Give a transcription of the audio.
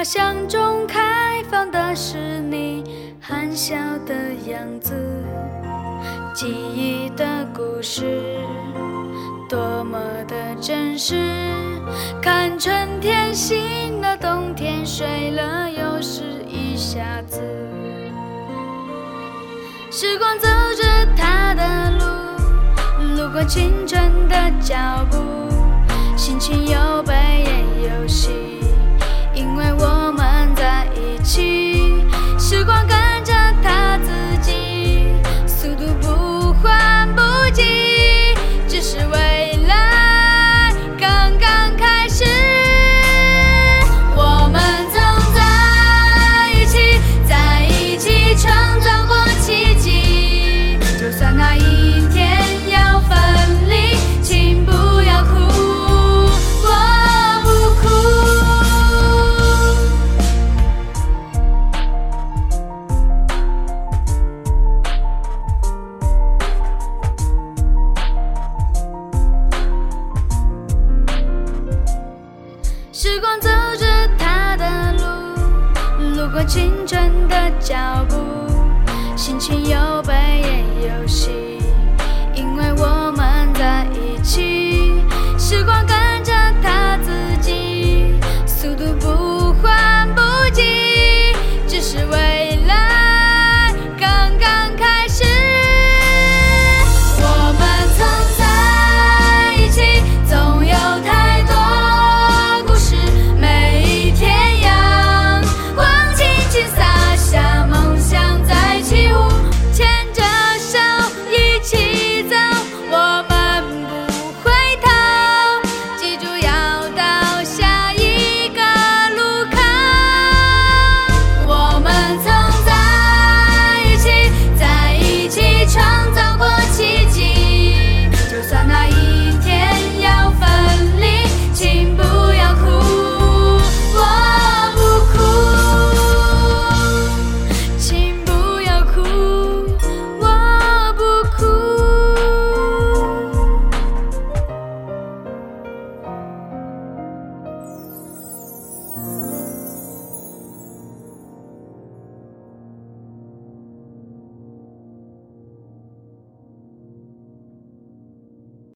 花香中开放的是你含笑的样子记忆的故事多么的真实看春天醒了冬天睡了又是一下子。时光走着它的路路过青春的脚步心情又青春的脚步，心情又被淹。